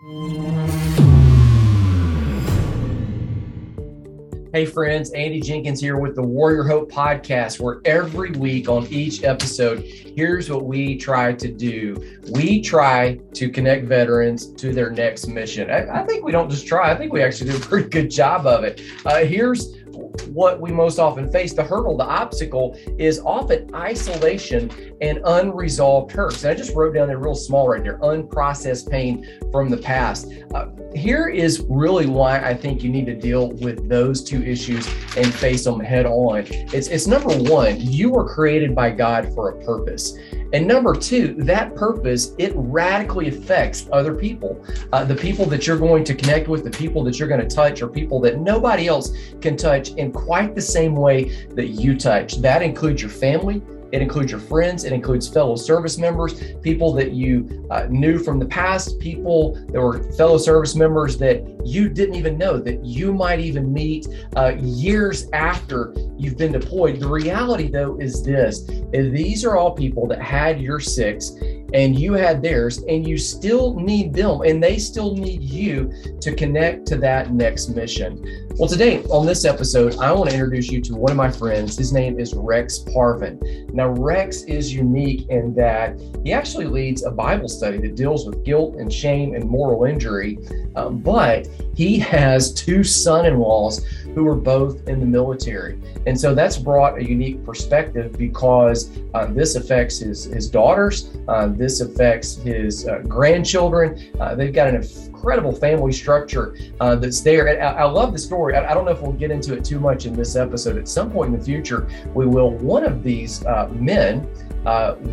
Hey, friends, Andy Jenkins here with the Warrior Hope podcast, where every week on each episode, here's what we try to do. We try to connect veterans to their next mission. I, I think we don't just try, I think we actually do a pretty good job of it. Uh, here's what we most often face the hurdle, the obstacle is often isolation and unresolved hurts. And I just wrote down there real small right there unprocessed pain from the past. Uh, here is really why I think you need to deal with those two issues and face them head on. It's, it's number one, you were created by God for a purpose. And number two, that purpose, it radically affects other people. Uh, the people that you're going to connect with, the people that you're going to touch, are people that nobody else can touch in quite the same way that you touch. That includes your family, it includes your friends, it includes fellow service members, people that you uh, knew from the past, people that were fellow service members that you didn't even know that you might even meet uh, years after you've been deployed. The reality, though, is this: is these are all people that had your six and you had theirs, and you still need them, and they still need you to connect to that next mission. Well, today on this episode, I want to introduce you to one of my friends. His name is Rex Parvin. Now, Rex is unique in that he actually leads a Bible study that deals with guilt and shame and moral injury, um, but he has two son in laws who are both in the military. And so that's brought a unique perspective because uh, this affects his, his daughters, uh, this affects his uh, grandchildren. Uh, they've got an incredible family structure uh, that's there. And I, I love the story. I, I, don't know if we'll get into it too much in this episode. At some point in the future, we will. One of these uh, men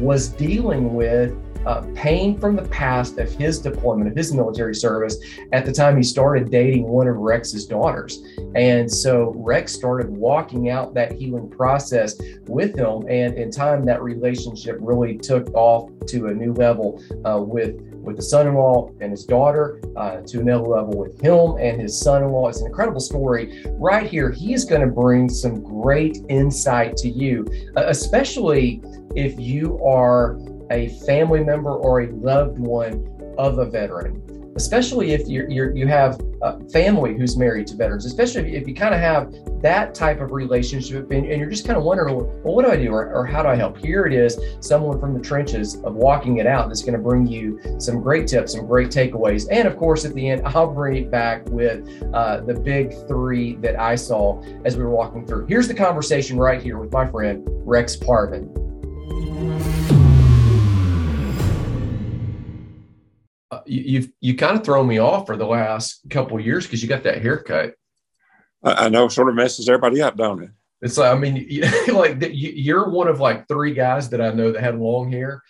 was dealing with uh, pain from the past of his deployment, of his military service at the time he started dating one of Rex's daughters. And so Rex started walking out that healing process with him. And in time, that relationship really took off to a new level uh, with with the son-in-law and his daughter uh, to another level with him and his son-in-law. It's an incredible story. Right here, he is going to bring some great insight to you, uh, especially if you are a family member or a loved one of a veteran, especially if you're you have a family who's married to veterans, especially if you, if you kind of have that type of relationship and, and you're just kind of wondering, well, what do I do or, or, how do I help? Here it is, someone from the trenches of walking it out that's going to bring you some great tips, some great takeaways. And of course, at the end, I'll bring it back with uh, the big three that I saw as we were walking through. Here's the conversation right here with my friend, Rex Parvin. You, you've you kind of thrown me off for the last couple of years because you got that haircut. I, I know, sort of messes everybody up, don't it? It's like I mean, you, like you're one of like three guys that I know that had long hair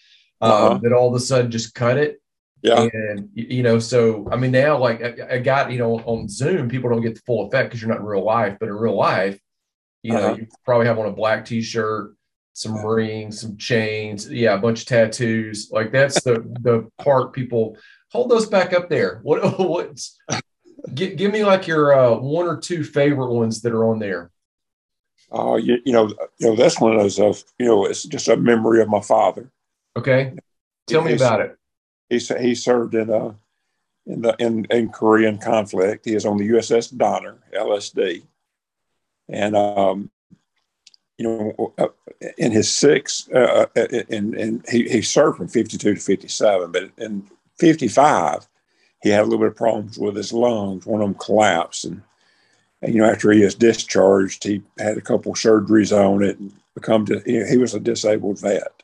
um, uh-huh. that all of a sudden just cut it. Yeah, and you know, so I mean, now like I, I got you know on Zoom, people don't get the full effect because you're not in real life, but in real life, you know, uh-huh. you probably have on a black T-shirt, some rings, some chains, yeah, a bunch of tattoos. Like that's the the part people hold those back up there. What what's give, give me like your uh, one or two favorite ones that are on there. Uh, you, you know, you know, that's one of those of you know, it's just a memory of my father. Okay, tell he, me about it. He he served in a in the in, in Korean conflict. He is on the USS Donner LSD, and um, you know, uh, in his six, uh, and uh, and he, he served from fifty two to fifty seven, but in 55, he had a little bit of problems with his lungs. One of them collapsed. And, and you know, after he was discharged, he had a couple surgeries on it and become, to, you know, he was a disabled vet.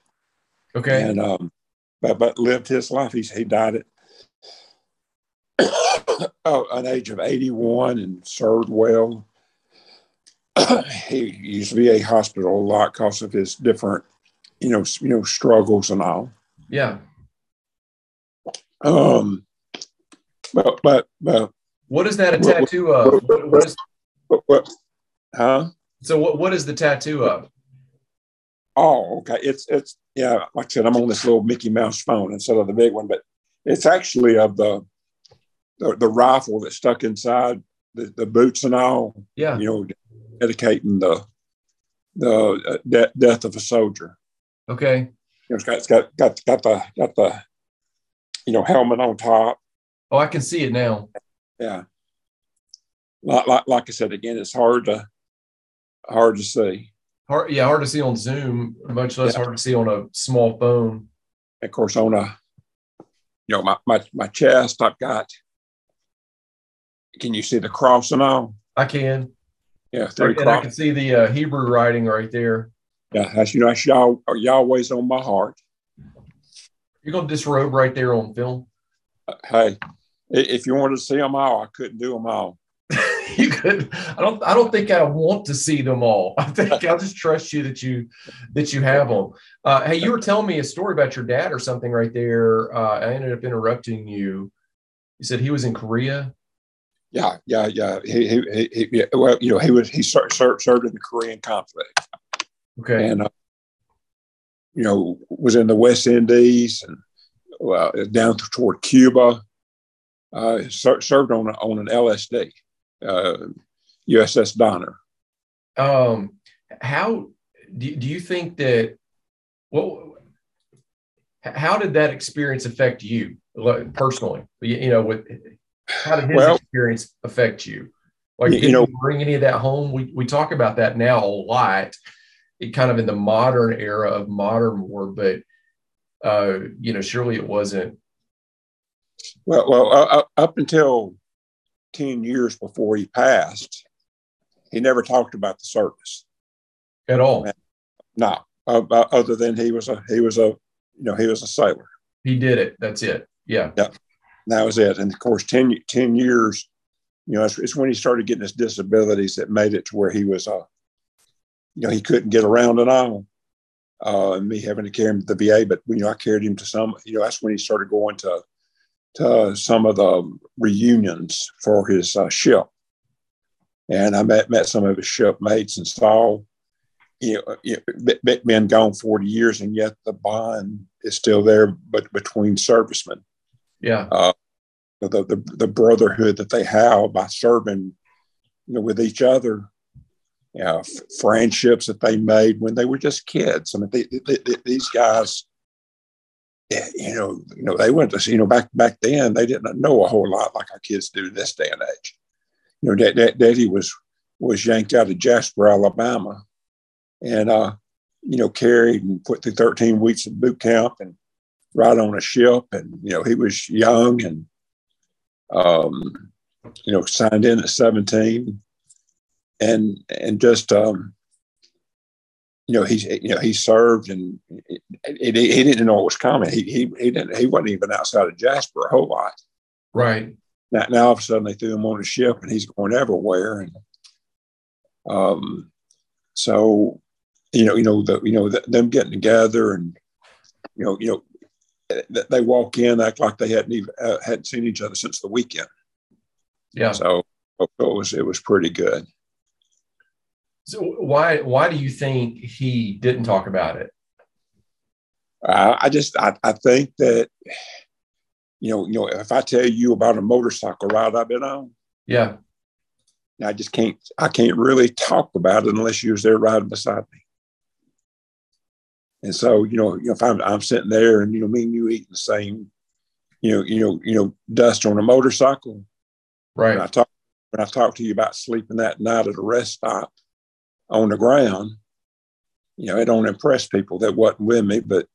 Okay. And, um, but, but lived his life. He's, he died at oh, an age of 81 and served well. he used VA hospital a lot because of his different, you know, you know, struggles and all. Yeah. Um, but but, but what is that a tattoo of? What, what is, what, what, huh? So what what is the tattoo of? Oh, okay. It's it's yeah. Like I said, I'm on this little Mickey Mouse phone instead of the big one, but it's actually of the the, the rifle that's stuck inside the, the boots and all. Yeah. You know, dedicating the the uh, de- death of a soldier. Okay. You know, it's got, it's got got got the got the you know, helmet on top, Oh, I can see it now. Yeah. Like, like, like I said again, it's hard to hard to see. Hard, yeah, hard to see on Zoom, much less yeah. hard to see on a small phone. Of course, on a you know my my, my chest, I've got. Can you see the cross and all? I can. Yeah, three and I can see the uh, Hebrew writing right there. Yeah, that's you know that's Yah, Yahweh's on my heart. You're gonna disrobe right there on film. Hey, if you wanted to see them all, I couldn't do them all. you could. I don't. I don't think I want to see them all. I think I'll just trust you that you that you have them. Uh, hey, you were telling me a story about your dad or something right there. Uh, I ended up interrupting you. You said he was in Korea. Yeah, yeah, yeah. He, he, he, he well, you know, he was he served, served in the Korean conflict. Okay, and uh, you know was in the West Indies and well, down toward Cuba. Uh, served on on an LSD uh, USS Donner. Um, how do, do you think that? Well, how did that experience affect you personally? You, you know, with how did his well, experience affect you? Like, you know, bring any of that home? We we talk about that now a lot, kind of in the modern era of modern war, but uh, you know, surely it wasn't. Well, well, uh, up until 10 years before he passed, he never talked about the service at all. No, uh, uh, other than he was a, he was a, you know, he was a sailor. He did it. That's it. Yeah. Yeah. That was it. And of course, 10, 10 years, you know, it's, it's, when he started getting his disabilities that made it to where he was, uh, you know, he couldn't get around at all. Uh, and me having to carry him to the VA, but you know, I carried him to some. You know, that's when he started going to to some of the reunions for his uh, ship. And I met, met some of his shipmates and saw, you know, you know, been gone 40 years, and yet the bond is still there but between servicemen. Yeah. Uh, the, the, the brotherhood that they have by serving you know, with each other, you know, friendships that they made when they were just kids. I mean, they, they, they, these guys you know, you know, they went to, you know, back back then they didn't know a whole lot like our kids do this day and age. You know, Dad, Daddy was was yanked out of Jasper, Alabama, and uh, you know, carried and put through 13 weeks of boot camp and right on a ship, and you know, he was young and um, you know, signed in at 17, and and just um, you know, he's you know he served and he, he didn't know what was coming. He, he he didn't he wasn't even outside of Jasper a whole lot. Right. Now, now all of a sudden they threw him on a ship and he's going everywhere. And um, so you know you know the you know the, them getting together and you know you know they walk in act like they hadn't even uh, hadn't seen each other since the weekend. Yeah. So it was it was pretty good. So why why do you think he didn't talk about it? Uh, I just I, I think that you know you know if I tell you about a motorcycle ride I've been on, yeah, I just can't I can't really talk about it unless you was there riding beside me. And so you know, you know if I'm I'm sitting there and you know me and you eating the same, you know you know you know dust on a motorcycle, right? When I talk when I talk to you about sleeping that night at a rest stop, on the ground. You know, it don't impress people that wasn't with me, but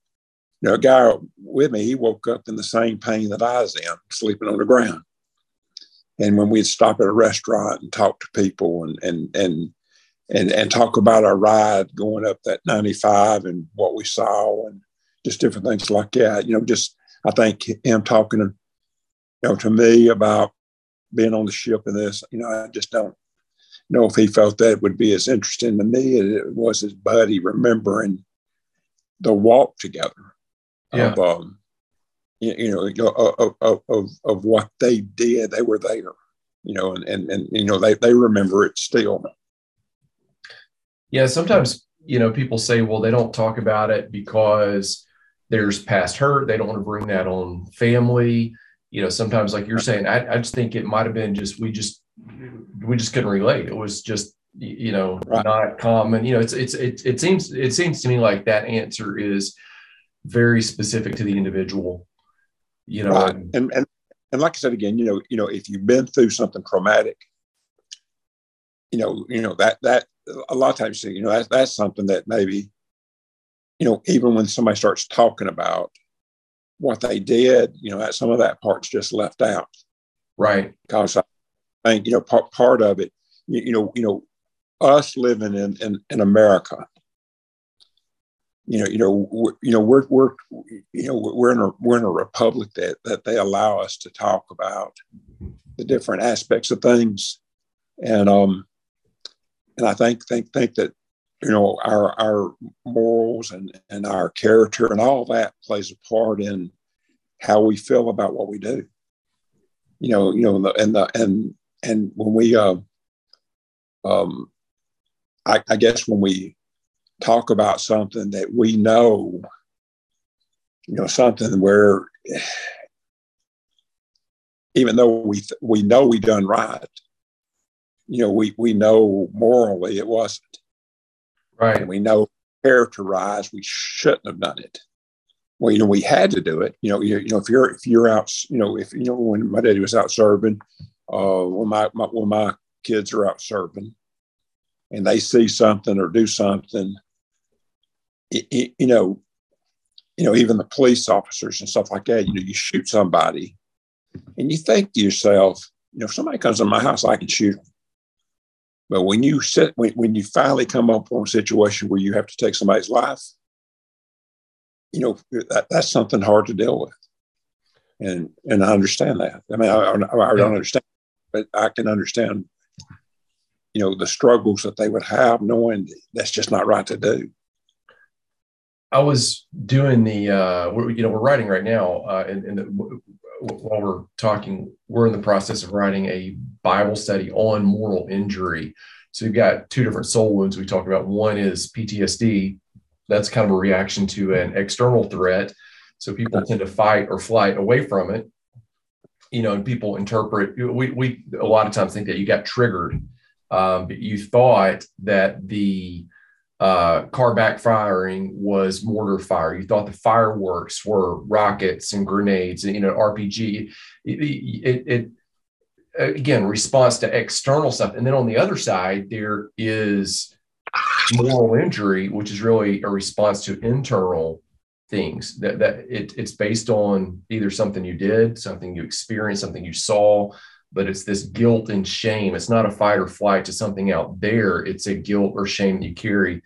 you know, a guy with me, he woke up in the same pain that I was in, sleeping on the ground. And when we'd stop at a restaurant and talk to people and and and and and talk about our ride going up that 95 and what we saw and just different things like that, you know, just I think him talking you know to me about being on the ship and this, you know, I just don't know if he felt that would be as interesting to me as it was his buddy remembering the walk together yeah. of, um, you, you know, of, of, of, of what they did. They were there, you know, and, and, and, you know, they, they remember it still. Yeah. Sometimes, you know, people say, well, they don't talk about it because there's past hurt. They don't want to bring that on family. You know, sometimes, like you're saying, I, I just think it might have been just, we just we just couldn't relate. It was just you know right. not common. You know, it's it's it, it seems it seems to me like that answer is very specific to the individual. You know, right. and and and like I said again, you know, you know, if you've been through something traumatic, you know, you know that that a lot of times, you know, that's that's something that maybe, you know, even when somebody starts talking about what they did, you know, that some of that part's just left out. Right. Because I think, you know, part, part of it, you, you know, you know, us living in, in, in America, you know, you know, we're, you know, we're, we're, you know, we're in a, we're in a republic that, that they allow us to talk about the different aspects of things. And, um, and I think, think, think that, you know, our, our morals and, and our character and all that plays a part in how we feel about what we do. You know, you know, and the, and, and when we, uh, um, I, I guess when we talk about something that we know, you know, something where even though we th- we know we done right, you know, we we know morally it wasn't. Right. And we know characterized we shouldn't have done it. Well, you know, we had to do it. You know, you, you know, if you're if you're out, you know, if you know when my daddy was out serving, uh, when my, my when my kids are out serving, and they see something or do something, it, it, you know, you know, even the police officers and stuff like that, you know, you shoot somebody and you think to yourself, you know, if somebody comes to my house, I can shoot them. But when you sit, when, when you finally come up on a situation where you have to take somebody's life, you know, that, that's something hard to deal with. And, and I understand that. I mean, I, I, I don't understand, but I can understand you know the struggles that they would have knowing that's just not right to do. I was doing the uh we're, you know we're writing right now uh and, and the, while we're talking we're in the process of writing a bible study on moral injury. So we've got two different soul wounds we talked about. One is ptsd that's kind of a reaction to an external threat. So people tend to fight or flight away from it you know and people interpret we, we a lot of times think that you got triggered um, but you thought that the uh, car backfiring was mortar fire. You thought the fireworks were rockets and grenades, and you know RPG. It, it, it again response to external stuff, and then on the other side there is moral injury, which is really a response to internal things that that it, it's based on either something you did, something you experienced, something you saw, but it's this guilt and shame. It's not a fight or flight to something out there. It's a guilt or shame that you carry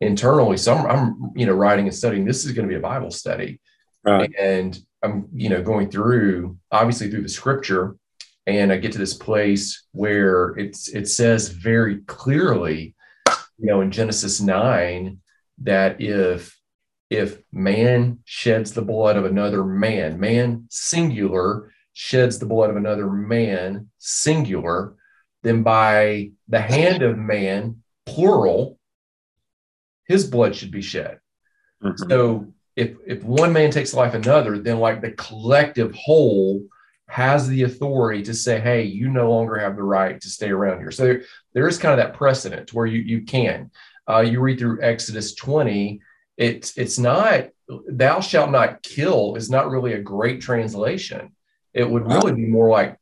internally. So I'm, I'm you know, writing and studying. This is going to be a Bible study, right. and I'm, you know, going through obviously through the Scripture, and I get to this place where it's it says very clearly, you know, in Genesis nine that if if man sheds the blood of another man, man singular sheds the blood of another man, singular, then by the hand of man, plural, his blood should be shed. Mm-hmm. So if if one man takes the life of another, then like the collective whole has the authority to say, hey, you no longer have the right to stay around here. So there, there is kind of that precedent where you you can. Uh, you read through Exodus 20, it's it's not thou shalt not kill is not really a great translation it would really be more like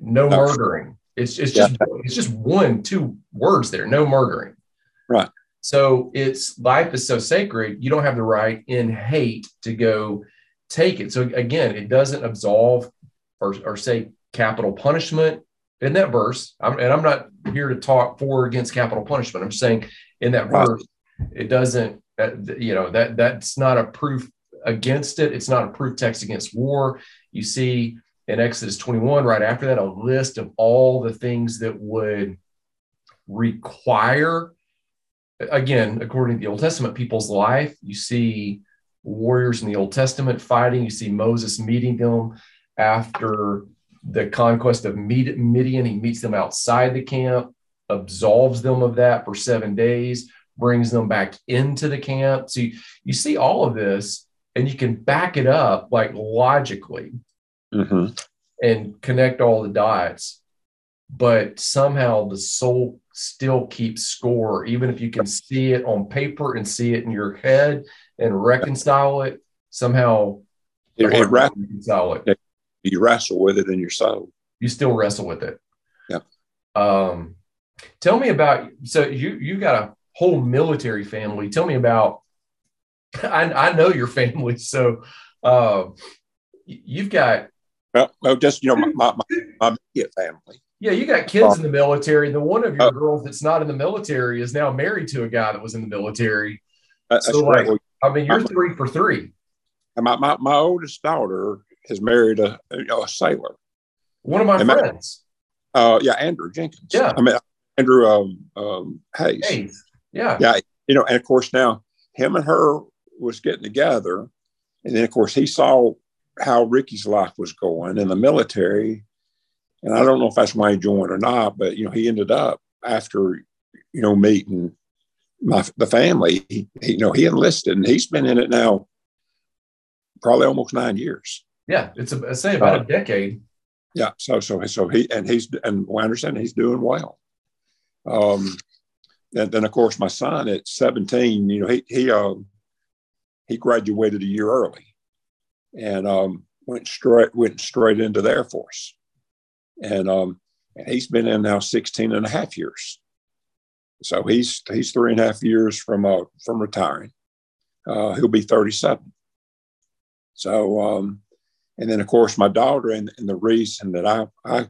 no murdering. It's it's just yeah. it's just one two words there. No murdering. Right. So it's life is so sacred. You don't have the right in hate to go take it. So again, it doesn't absolve or, or say capital punishment in that verse. I'm, and I'm not here to talk for or against capital punishment. I'm saying in that right. verse, it doesn't. Uh, you know that that's not a proof against it. It's not a proof text against war. You see in Exodus 21, right after that, a list of all the things that would require, again, according to the Old Testament, people's life. You see warriors in the Old Testament fighting. You see Moses meeting them after the conquest of Midian. He meets them outside the camp, absolves them of that for seven days, brings them back into the camp. So you, you see all of this, and you can back it up like logically mm-hmm. and connect all the dots. But somehow the soul still keeps score, even if you can see it on paper and see it in your head and reconcile it. Somehow, it, it reconcile it. you wrestle with it in your soul. You still wrestle with it. Yeah. Um, tell me about so you you got a whole military family. Tell me about. I, I know your family, so uh, you've got. Well, well, just you know, my my, my immediate family. Yeah, you got kids in the military. The one of your uh, girls that's not in the military is now married to a guy that was in the military. so, like, I mean, you're three for three. And my, my, my oldest daughter has married a, a sailor. One of my and friends. My, uh, yeah, Andrew Jenkins. Yeah. I mean, Andrew um, um, Hayes. Hayes. Yeah. Yeah. You know, and of course, now him and her was getting together. And then, of course, he saw how Ricky's life was going in the military and I don't know if that's why he joined or not, but you know, he ended up after you know meeting my the family. He, he you know he enlisted, and he's been in it now probably almost nine years. Yeah, it's a, say about uh, a decade. Yeah, so so so he and he's and I understand he's doing well. Um, and then of course my son at seventeen, you know, he he uh, he graduated a year early, and um, went straight went straight into the Air Force and um, and he's been in now 16 and a half years. So he's he's three and a half years from uh, from retiring. Uh, he'll be 37. So um, and then of course my daughter and, and the reason that I I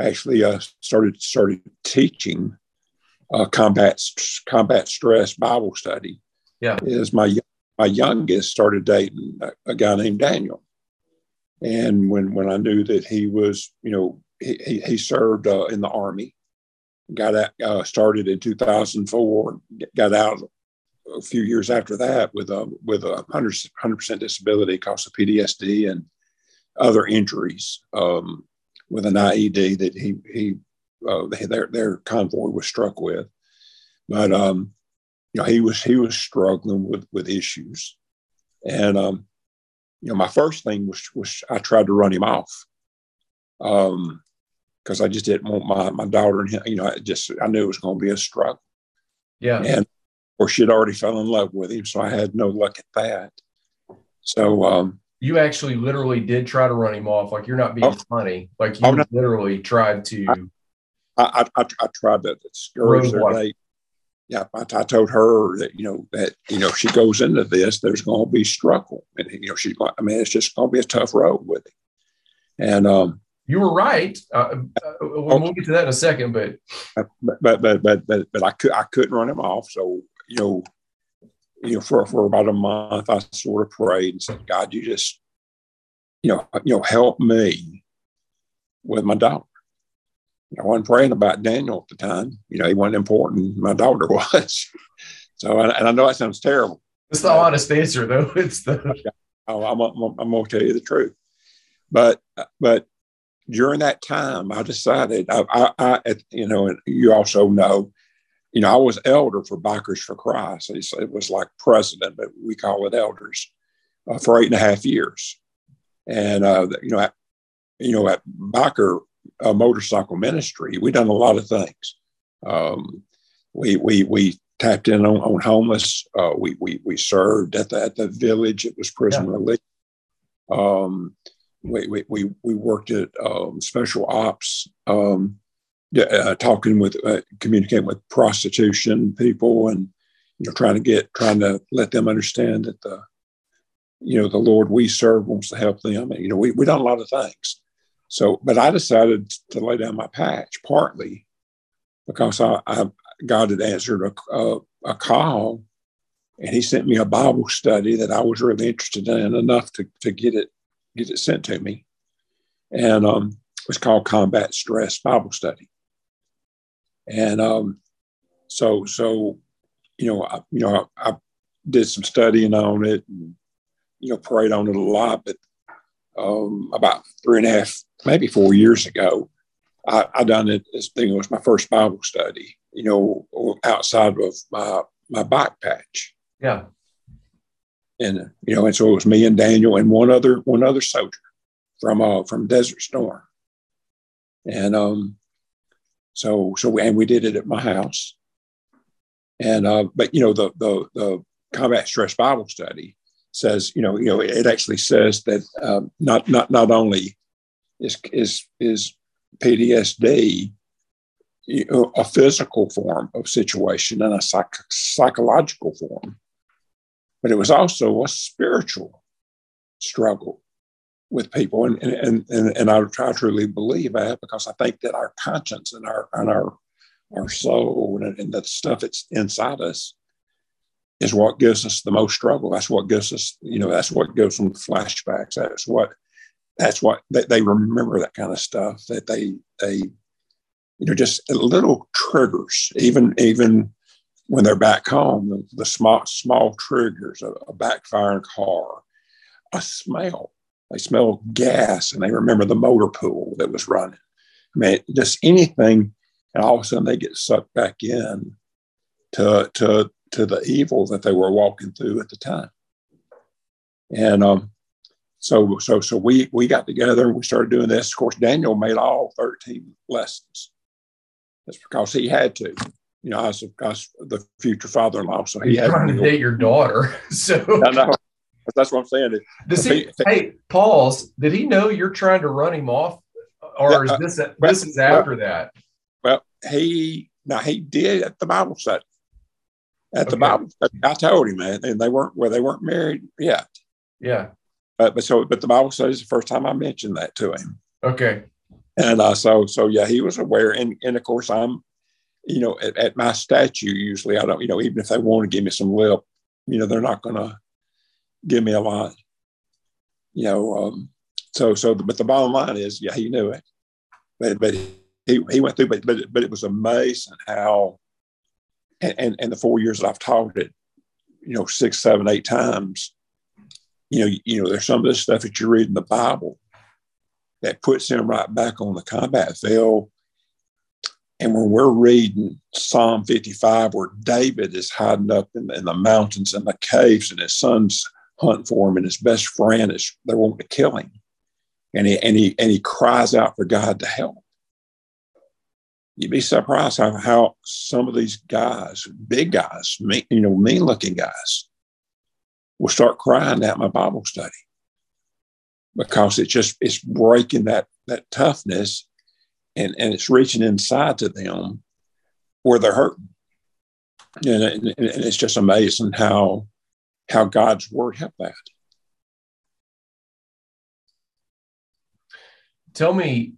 actually uh, started started teaching uh, combat combat stress Bible study. Yeah, is my my youngest started dating a, a guy named Daniel, and when when I knew that he was you know he, he served uh, in the army, got out, uh, started in 2004, got out a few years after that with a with a 100 percent disability because of PTSD and other injuries um, with an IED that he he uh, their their convoy was struck with, but um, you know he was he was struggling with with issues, and um, you know my first thing was was I tried to run him off. Um, because I just didn't want my my daughter and him, you know, I just I knew it was going to be a struggle. Yeah. And of course, she'd already fell in love with him, so I had no luck at that. So um, you actually literally did try to run him off. Like you're not being oh, funny. Like you oh, no. literally tried to. I, I, I, tried to discourage their date. Yeah, I, I, told her that you know that you know if she goes into this, there's going to be struggle, and you know she's. I mean, it's just going to be a tough road with it. And um, you were right. Uh, uh, we'll get to that in a second, but but but but but, but I could I couldn't run him off. So you know, you know, for for about a month, I sort of prayed and said, God, you just you know you know help me with my daughter. I wasn't praying about Daniel at the time. You know, he wasn't important. My daughter was. so, and I know that sounds terrible. It's the honest answer, though. It's the. I'm, I'm, I'm going to tell you the truth, but but during that time, I decided, I, I, I, you know, and you also know, you know, I was elder for Bikers for Christ. It was like president, but we call it elders uh, for eight and a half years. And, uh, you know, at, you know, at Biker uh, Motorcycle Ministry, we done a lot of things. Um, we, we, we tapped in on, on homeless. Uh, we, we, we served at the, at the village. It was prison yeah. relief. Um, we, we, we worked at um, special ops, um, uh, talking with, uh, communicating with prostitution people and, you know, trying to get, trying to let them understand that the, you know, the Lord we serve wants to help them. And, you know, we, we done a lot of things. So, but I decided to lay down my patch partly because I, I God had answered a, a, a call and he sent me a Bible study that I was really interested in enough to, to get it get it sent to me. And um, it was called Combat Stress Bible Study. And um, so, so, you know, I, you know, I, I did some studying on it and, you know, prayed on it a lot. But um, about three and a half, maybe four years ago, I, I done it as thing it was my first Bible study, you know, outside of my my bike patch. Yeah. And you know, and so it was me and Daniel and one other one other soldier from uh from Desert Storm, and um, so so we, and we did it at my house, and uh, but you know the the the combat stress Bible study says you know you know it actually says that um, not not not only is is is PTSD a physical form of situation and a psych- psychological form, but it was also a spiritual struggle with people. And, and, and, and I, I truly believe that because I think that our conscience and our, and our, our soul and, and the stuff that's inside us is what gives us the most struggle. That's what gives us, you know, that's what gives them flashbacks. That's what, that's what they, they remember that kind of stuff that they, they, you know, just little triggers, even, even when they're back home, the, the small, small triggers, a, a backfiring car, a smell, they smell gas and they remember the motor pool that was running. I mean, just anything, and all of a sudden they get sucked back in to, to, to the evil that they were walking through at the time. And um, so, so, so we we got together and we started doing this. Of course, Daniel made all 13 lessons. That's because he had to. You know, I was, I was the future father-in-law, so he He's had trying to date your daughter. So I know. That's what I'm saying. Does he, hey, pause. Did he know you're trying to run him off, or is Yeah, uh, this this well, is after that? Well, he now he did at the Bible study. At the Okay. Bible study, I told him, man, and they weren't well, they weren't married yet. Yeah. But but so but the Bible study is the first time I mentioned that to him, Okay. and uh, so so yeah, he was aware, and and of course I'm, you know, at, at my statue usually I don't, you know, even if they want to give me some lip, you know, they're not going to give me a lot, you know. Um, so so but the bottom line is, yeah, he knew it, but but he he went through, but but but it was amazing how, and and, and the four years that I've taught it, you know, six, seven, eight times, you know, you know, there's some of this stuff that you read in the Bible that puts him right back on the combat field. And when we're reading Psalm 55, where David is hiding up in, in the mountains and the caves, and his sons hunt for him, and his best friend is they want to kill him, and he and he and he cries out for God to help. You'd be surprised how, how some of these guys, big guys, mean, you know, mean looking guys, will start crying at my Bible study because it's just it's breaking that that toughness and, and it's reaching inside to them where they're hurting. And, and, and it's just amazing how how God's word helped that. Tell me,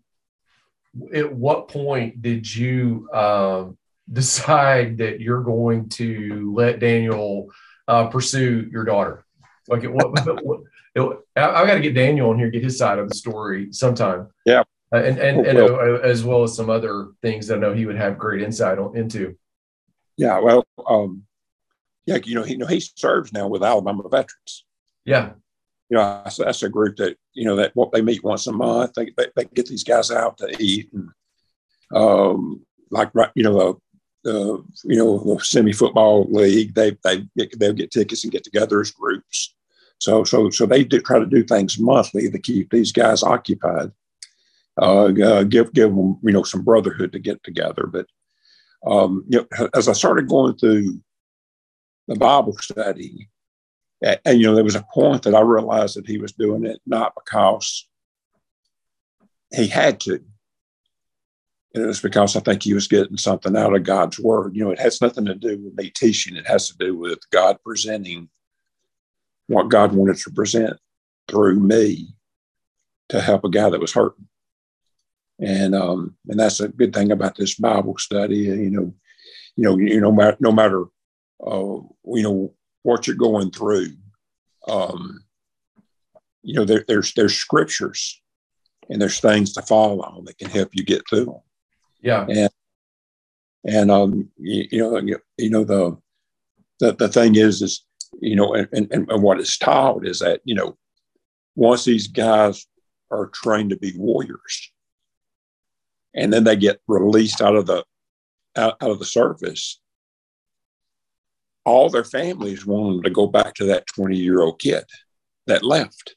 at what point did you um, decide that you're going to let Daniel uh, pursue your daughter? Like, at what? what it, I, I got to get Daniel on here, get his side of the story sometime. Yeah. Uh, and and, and uh, as well as some other things that I know he would have great insight on, into. Yeah, well, um, yeah, you know, he, you know, he serves now with Alabama veterans. Yeah. You know, that's, a group that you know that what they meet once a month. They, they, they get these guys out to eat and um, like right, you know the, the you know the semi football league. They they get, they'll get tickets and get together as groups. So so so they do try to do things monthly to keep these guys occupied. Uh, uh, give give them you know some brotherhood to get together. But um, you know, as I started going through the Bible study, and, and, you know there was a point that I realized that he was doing it not because he had to. It was because I think he was getting something out of God's word. You know, it has nothing to do with me teaching. It has to do with God presenting what God wanted to present through me to help a guy that was hurting. And um, and that's a good thing about this Bible study. You know, you know, you know, no matter, no matter uh, you know what you're going through, um, you know, there, there's there's scriptures and there's things to follow on that can help you get through them. Yeah. And and um, you, you know, you, you know the, the the thing is, is you know, and, and, and what is taught is that you know, once these guys are trained to be warriors, and then they get released out of the out, out of the service, all their families want them to go back to that 20 year old kid that left.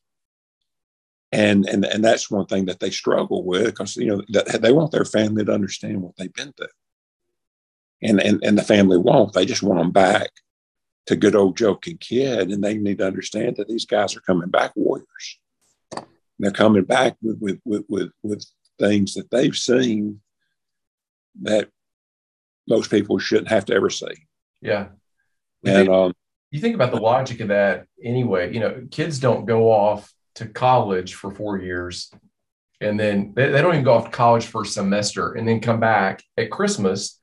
And, and, and that's one thing that they struggle with because, you know, they want their family to understand what they've been through. And, and, and the family won't. They just want them back to good old joking kid. And they need to understand that these guys are coming back warriors. they're coming back with, with, with, with things that they've seen that most people shouldn't have to ever see. Yeah. You and think, um, you think about the logic of that anyway. You know, kids don't go off to college for four years and then they, they don't even go off to college for a semester and then come back at Christmas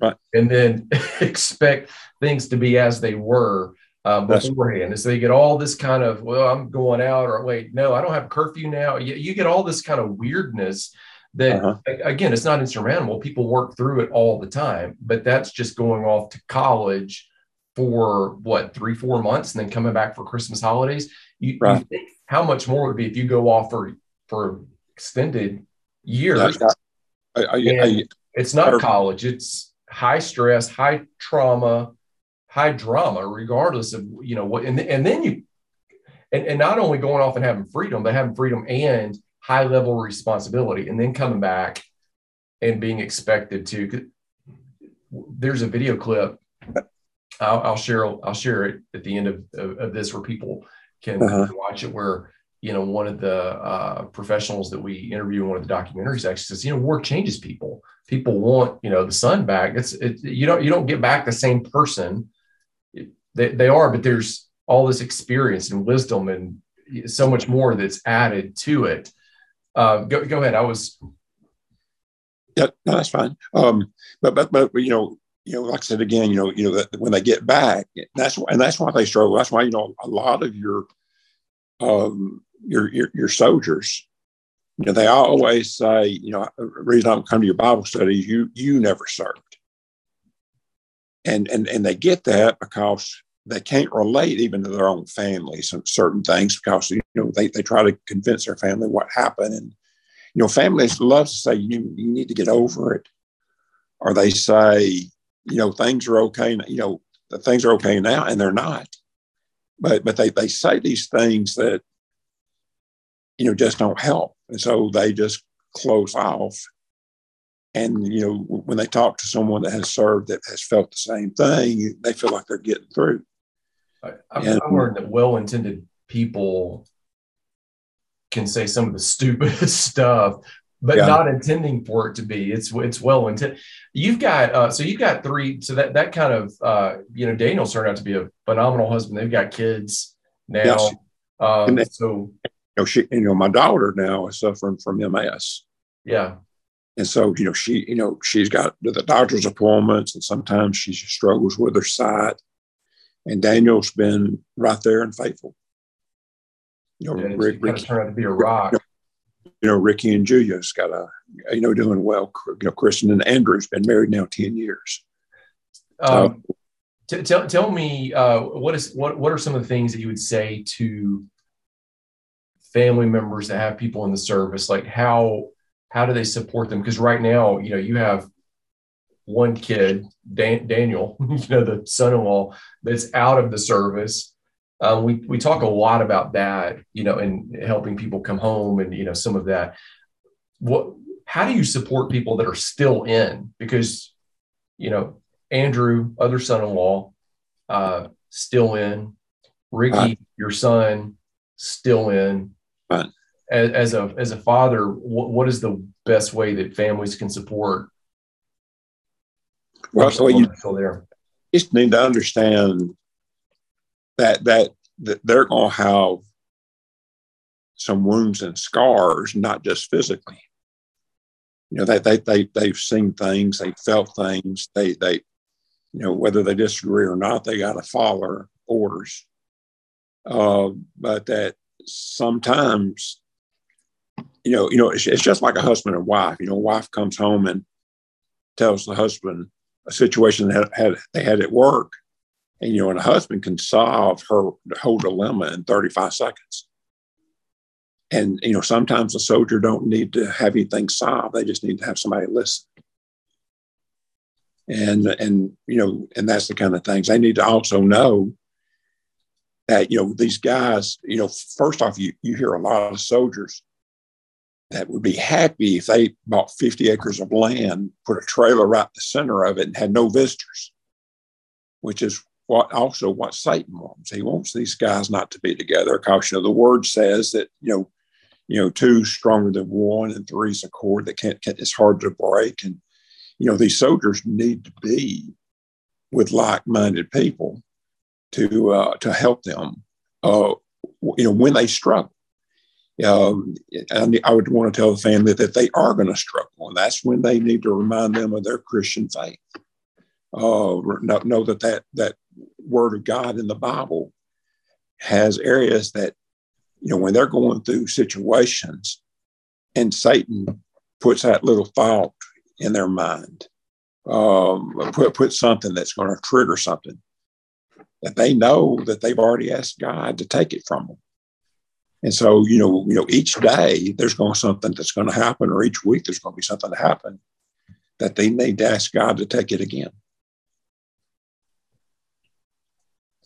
right. and then expect things to be as they were uh, beforehand. And so they get all this kind of, well, I'm going out, or wait, no, I don't have curfew now. You, you get all this kind of weirdness that, uh-huh. again, it's not insurmountable. People work through it all the time, but that's just going off to college for what, three, four months and then coming back for Christmas holidays. You, right. you think how much more would be if you go off for, for extended years? I, I, I, it's not college, it's high stress, high trauma high drama, regardless of you know what. And, and then you, and, and not only going off and having freedom, but having freedom and high level responsibility, and then coming back and being expected to. There's a video clip. I'll, I'll share. I'll share it at the end of, of, of this where people can uh-huh. watch it. Where you know one of the uh, professionals that we interview in one of the documentaries actually says, you know, work changes people. People want you know the son back. It's it, you don't you don't get back the same person they, they are, but there's all this experience and wisdom and so much more that's added to it. Uh, go, go ahead. I was. Yeah, no, that's fine. Um, but, but, but, you know, you know, like I said again, you know, you know that when they get back, that's and that's why they struggle. That's why you know a lot of your, um, your your, your soldiers, you know, they always say, you know, the reason I don't come to your Bible studies, you you never served. And and and they get that because they can't relate even to their own families and certain things because you know they, they try to convince their family what happened. And you know families love to say you, you need to get over it. Or they say you know things are okay you know the things are okay now and they're not. But but they, they say these things that you know just don't help. And so they just close off. And you know, when they talk to someone that has served that has felt the same thing, they feel like they're getting through. I, I've, and, learned that well-intended people can say some of the stupidest stuff, but yeah. not intending for it to be. It's it's well intended. You've got uh, so you've got three. So that that kind of uh, you know Daniel's turned out to be a phenomenal husband. They've got kids now. Yes. Um, they, so you know she you know my daughter now is suffering from MS. Yeah. And so, you know, she, you know, she's got the doctor's appointments and sometimes she struggles with her sight. And Daniel's been right there and faithful. You know, yeah, Rick, Ricky, turned out to be a rock. You know, Ricky and Julia's got a, you know, doing well. You know, Kristen and Andrew's been married now 10 years. Um, uh, t- tell, tell me, uh, what is, what, what are some of the things that you would say to family members that have people in the service? Like how, how do they support them? Because right now, you know, you have one kid, Dan- Daniel, you know, the son-in-law that's out of the service. Um, we we talk a lot about that, you know, and helping people come home, and you know, some of that. What? How do you support people that are still in? Because, you know, Andrew, other son-in-law, uh, still in. Ricky, right. your son, still in. Right as, as a as a father, what, what is the best way that families can support? Well, so you there. just need to understand that that that they're going to have some wounds and scars, not just physically. You know, they they they they've seen things, they felt things, they they, you know, whether they disagree or not, they got to follow orders. Uh, but that sometimes you know, you know, it's, it's just like a husband and wife. You know, wife comes home and tells the husband a situation that had, they had at work, and you know, and a husband can solve her whole dilemma in 35 seconds. And you know, sometimes a soldier don't need to have anything solved; they just need to have somebody listen. And and you know, and that's the kind of things they need to also know that you know these guys. You know, first off, you you hear a lot of soldiers that would be happy if they bought 50 acres of land, put a trailer right in the center of it, and had no visitors, which is what also what Satan wants. He wants these guys not to be together you know the word says that you know you know, two stronger than one, and three is a cord that can't, can't it's hard to break. And, you know, these soldiers need to be with like-minded people to uh, to help them, uh, you know, when they struggle. Um, and I would want to tell the family that they are going to struggle, and that's when they need to remind them of their Christian faith. Uh, know, know that that that Word of God in the Bible has areas that you know, when they're going through situations and Satan puts that little thought in their mind, um, put, put something that's going to trigger something that they know that they've already asked God to take it from them. And so, you know, you know, each day there's going to something that's going to happen, or each week there's going to be something to happen that they need to ask God to take it again.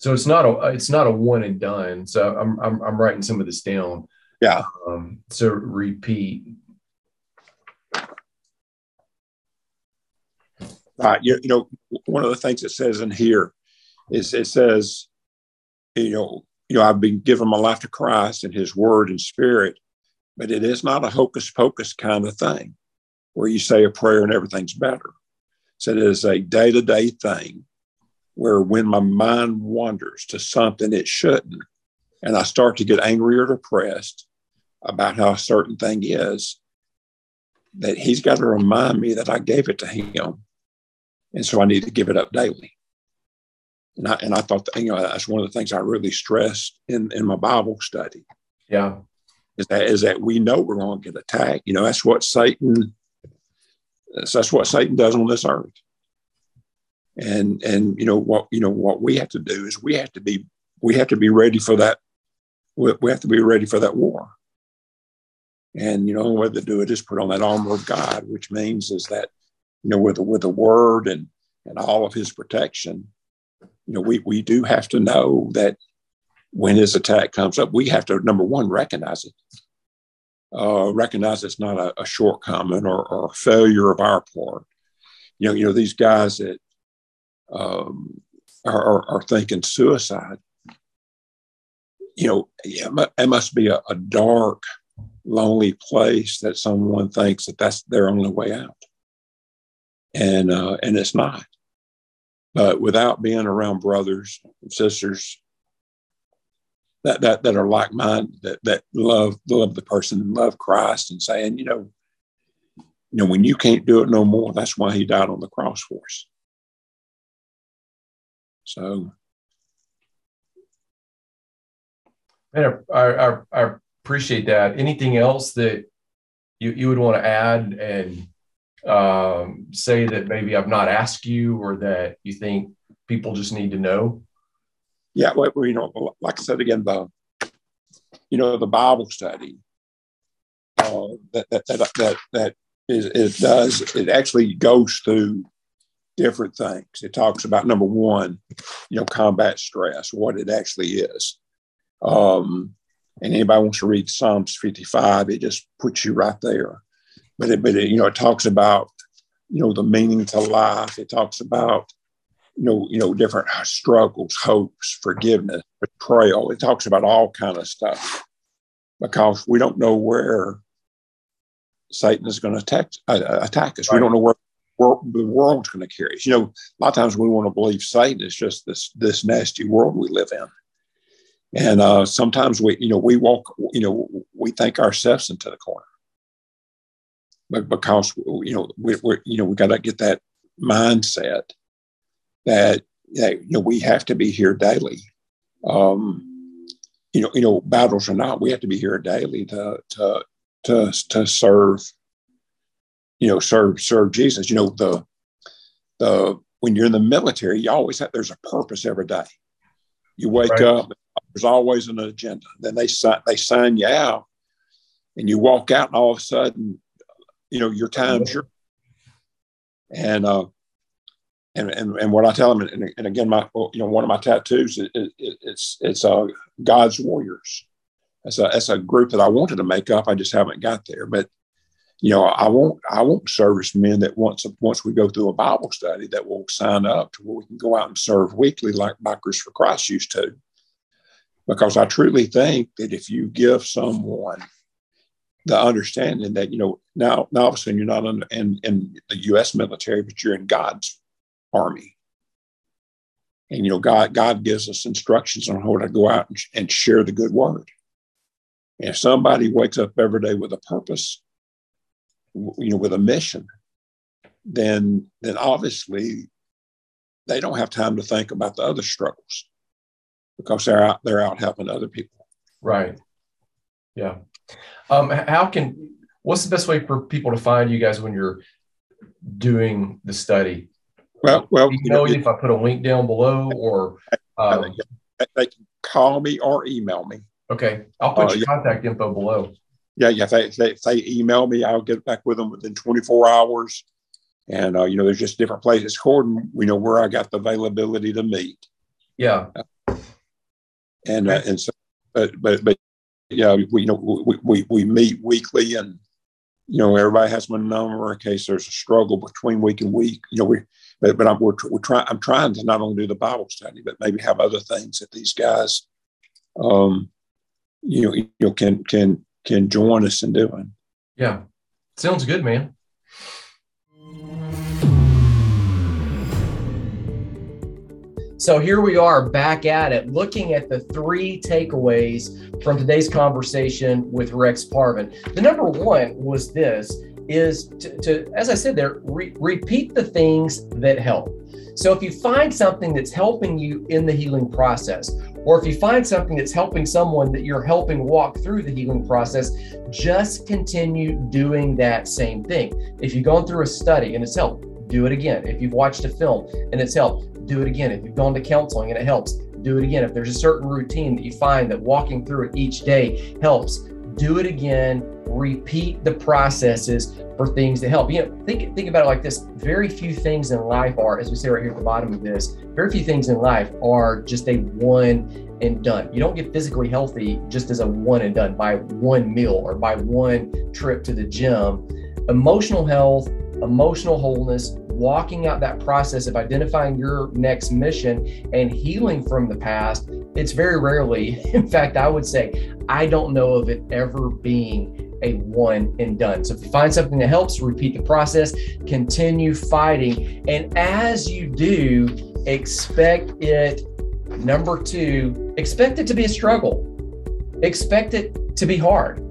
So it's not a it's not a one and done. So I'm I'm, I'm writing some of this down. Yeah. Um, so repeat. Right. You, you know, one of the things it says in here is it says, you know, you know, I've been given my life to Christ and His Word and Spirit, but it is not a hocus pocus kind of thing where you say a prayer and everything's better. So it is a day to day thing where when my mind wanders to something it shouldn't, and I start to get angry or depressed about how a certain thing is, that he's got to remind me that I gave it to him. And so I need to give it up daily. And I, and I thought that, you know, that's one of the things I really stressed in, in my Bible study. Yeah. Is that, is that we know we're going to get attacked. You know, that's what Satan, that's what Satan does on this earth and and you know what you know what we have to do is we have to be we have to be ready for that we have to be ready for that war. And you know the way to do it is put on that armor of god which means is that you know with the, with the word and and all of his protection you know we we do have to know that when his attack comes up we have to number one recognize it. Uh, recognize it's not a, a shortcoming or, or failure of our part. You know you know these guys that um, are, are, are, thinking suicide, you know, it must be a, a, dark, lonely place that someone thinks that that's their only way out, and uh, and it's not. But without being around brothers and sisters that that that are like minded, that that love love the person and love Christ, and saying, you know, you know, when you can't do it no more, that's why He died on the cross for us. So, and I, I, I appreciate that. Anything else that you, you would want to add and um, say that maybe I've not asked you or that you think people just need to know? Yeah, well, you know, like I said again, the you know the Bible study uh, that, that that that that is it does it actually goes through different things. It talks about number one, you know, combat stress, what it actually is. Um, and anybody wants to read Psalms 55, it just puts you right there. But it, but it, you know, it talks about, you know, the meaning to life. It talks about, you know, you know, different struggles, hopes, forgiveness, betrayal. It talks about all kind of stuff because we don't know where Satan is going to attack, uh, attack us. Right. We don't know where the world's going to carry us. You know, a lot of times we want to believe Satan is just this this nasty world we live in, and uh, sometimes we, you know, we walk, you know, we think ourselves into the corner, but because you know we, we're, you know, we got to get that mindset that you know we have to be here daily. Um, you know, you know, battles or not, we have to be here daily to to to to serve you know, serve serve Jesus. You know, the the when you're in the military, you always have there's a purpose every day. You wake right. up, there's always an agenda. Then they sign they sign you out, and you walk out, and all of a sudden, you know, your time's your and uh, and, and and what I tell them, and, and again, my you know one of my tattoos, it, it, it's it's uh, God's warriors. That's a that's a group that I wanted to make up. I just haven't got there, but you know, I want I want servicemen that once once we go through a Bible study that will sign up to where we can go out and serve weekly like Bikers for Christ used to. Because I truly think that if you give someone the understanding that you know now now all of a sudden you're not in, in, in the U.S. military, but you're in God's army, and you know God God gives us instructions on how to go out and, and share the good word. And if somebody wakes up every day with a purpose, you know, with a mission, then then obviously they don't have time to think about the other struggles because they're out they're out helping other people. Right. Yeah. Um, how can what's the best way for people to find you guys when you're doing the study? Well, well, you know, if I put a link down below, or um, they can call me or email me. Okay, I'll put uh, your yeah. contact info below. Yeah, yeah. If they, if they, email me, I'll get back with them within 24 hours. And uh, you know, there's just different places according, you know, where I got the availability to meet. Yeah. and uh, and so, but but but yeah, we you know we, we we meet weekly, and you know everybody has my number in case there's a struggle between week and week. You know we, but but I'm we're, we're trying. I'm trying to not only do the Bible study, but maybe have other things that these guys, um, you know, you know can can can join us in doing. Yeah, sounds good, man. So here we are back at it, looking at the three takeaways from today's conversation with Rex Parvin. The number one was this is to, to as I said there, re- repeat the things that help. So if you find something that's helping you in the healing process, or if you find something that's helping someone that you're helping walk through the healing process, just continue doing that same thing. If you've gone through a study and it's helped, do it again. If you've watched a film and it's helped, do it again. If you've gone to counseling and it helps, do it again. If there's a certain routine that you find that walking through it each day helps, do it again. Repeat the processes for things to help. You know, think think about it like this: very few things in life are, as we say right here at the bottom of this, very few things in life are just a one and done. You don't get physically healthy just as a one and done by one meal or by one trip to the gym. Emotional health, emotional wholeness, walking out that process of identifying your next mission and healing from the past, it's very rarely, in fact, I would say, I don't know of it ever being a one and done. So if you find something that helps, repeat the process, continue fighting. And as you do, expect it, number two, expect it to be a struggle, expect it to be hard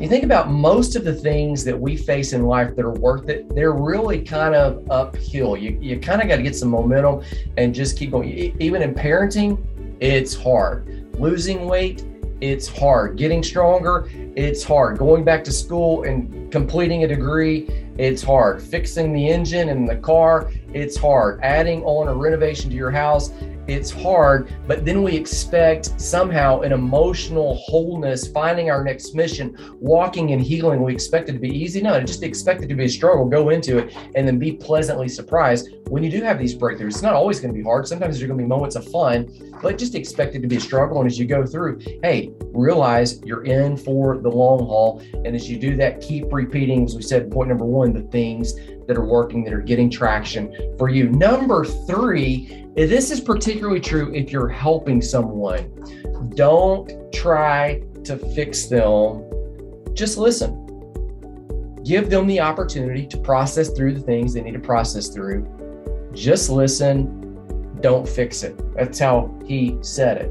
you think about most of the things that we face in life that are worth it, they're really kind of uphill. You, you kind of got to get some momentum and just keep going. Even in parenting, it's hard. Losing weight, it's hard. Getting stronger, it's hard. Going back to school and completing a degree, it's hard. Fixing the engine in the car, it's hard. Adding on a renovation to your house, it's hard, but then we expect somehow an emotional wholeness, finding our next mission, walking and healing. We expect it to be easy. No, just expect it to be a struggle. Go into it and then be pleasantly surprised when you do have these breakthroughs. It's not always going to be hard. Sometimes there's going to be moments of fun, but just expect it to be a struggle. And as you go through, hey, realize you're in for the long haul. And as you do that, keep repeating, as we said, point number one, the things that are working, that are getting traction for you. Number three, this is particularly true if you're helping someone. Don't try to fix them, just listen. Give them the opportunity to process through the things they need to process through. Just listen, don't fix it. That's how he said it.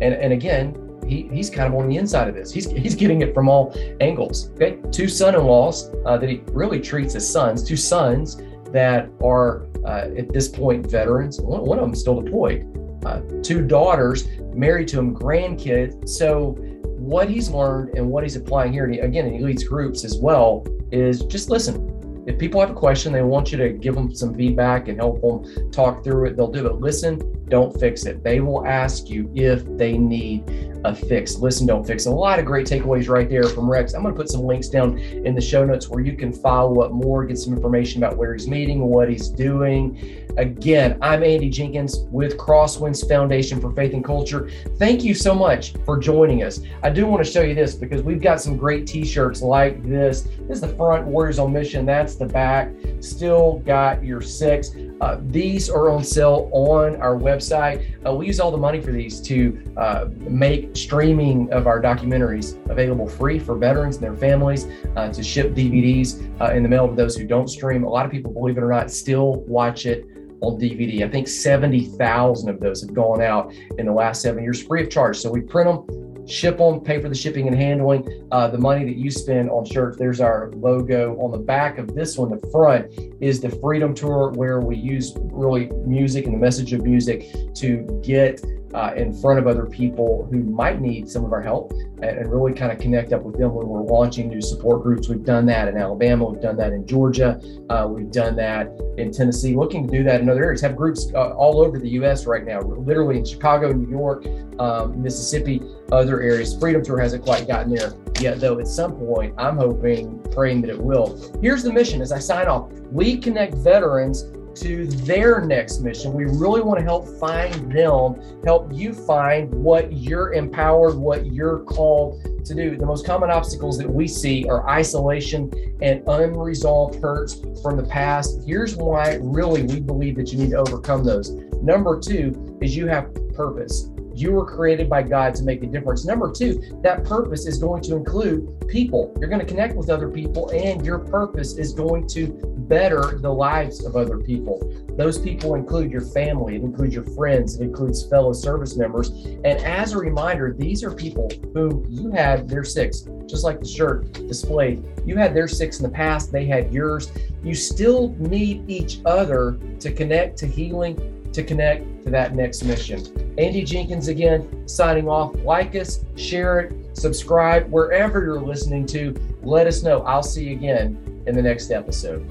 And, and again, he, he's kind of on the inside of this. He's, he's getting it from all angles. Okay, two son-in-laws uh, that he really treats as sons, two sons that are uh, at this point veterans. One, one of them still deployed. Uh, two daughters married to him, grandkids. So what he's learned and what he's applying here, and he, again, he leads groups as well, is just listen. If people have a question, they want you to give them some feedback and help them talk through it. They'll do it. Listen, don't fix it. They will ask you if they need a fix. Listen, don't fix. A lot of great takeaways right there from Rex. I'm going to put some links down in the show notes where you can follow up more, get some information about where he's meeting, what he's doing. Again, I'm Andy Jenkins with Crosswinds Foundation for Faith and Culture. Thank you so much for joining us. I do want to show you this because we've got some great t-shirts like this. This is the front, Warriors on Mission. That's the back. Still got your six. Uh, these are on sale on our website. Uh, we use all the money for these to uh, make streaming of our documentaries available free for veterans and their families, uh, to ship DVDs uh, in the mail to those who don't stream. A lot of people, believe it or not, still watch it on DVD. I think 70,000 of those have gone out in the last seven years free of charge. So we print them ship them, pay for the shipping and handling. Uh, the money that you spend on shirts, there's our logo on the back of this one. The front is the Freedom Tour, where we use really music and the message of music to get uh, in front of other people who might need some of our help and, and, really kind of connect up with them when we're launching new support groups. We've done that in Alabama, we've done that in Georgia, uh, we've done that in Tennessee, looking to do that in other areas. Have groups uh, all over the U.S. right now, literally in Chicago, New York, um, Mississippi, other areas. Freedom Tour hasn't quite gotten there yet, though. At some point, I'm hoping, praying that it will. Here's the mission as I sign off we connect veterans to their next mission. We really want to help find them, help you find what you're empowered, what you're called to do. The most common obstacles that we see are isolation and unresolved hurts from the past. Here's why, really, we believe that you need to overcome those. Number two is you have purpose. You were created by God to make a difference. Number two, that purpose is going to include people. You're going to connect with other people, and your purpose is going to better the lives of other people. Those people include your family, it includes your friends, it includes fellow service members. And as a reminder, these are people whom you had their six, just like the shirt displayed. You had their six in the past, they had yours. You still need each other to connect to healing, to connect to that next mission. Andy Jenkins again, signing off. Like us, share it, subscribe wherever you're listening to. Let us know. I'll see you again in the next episode.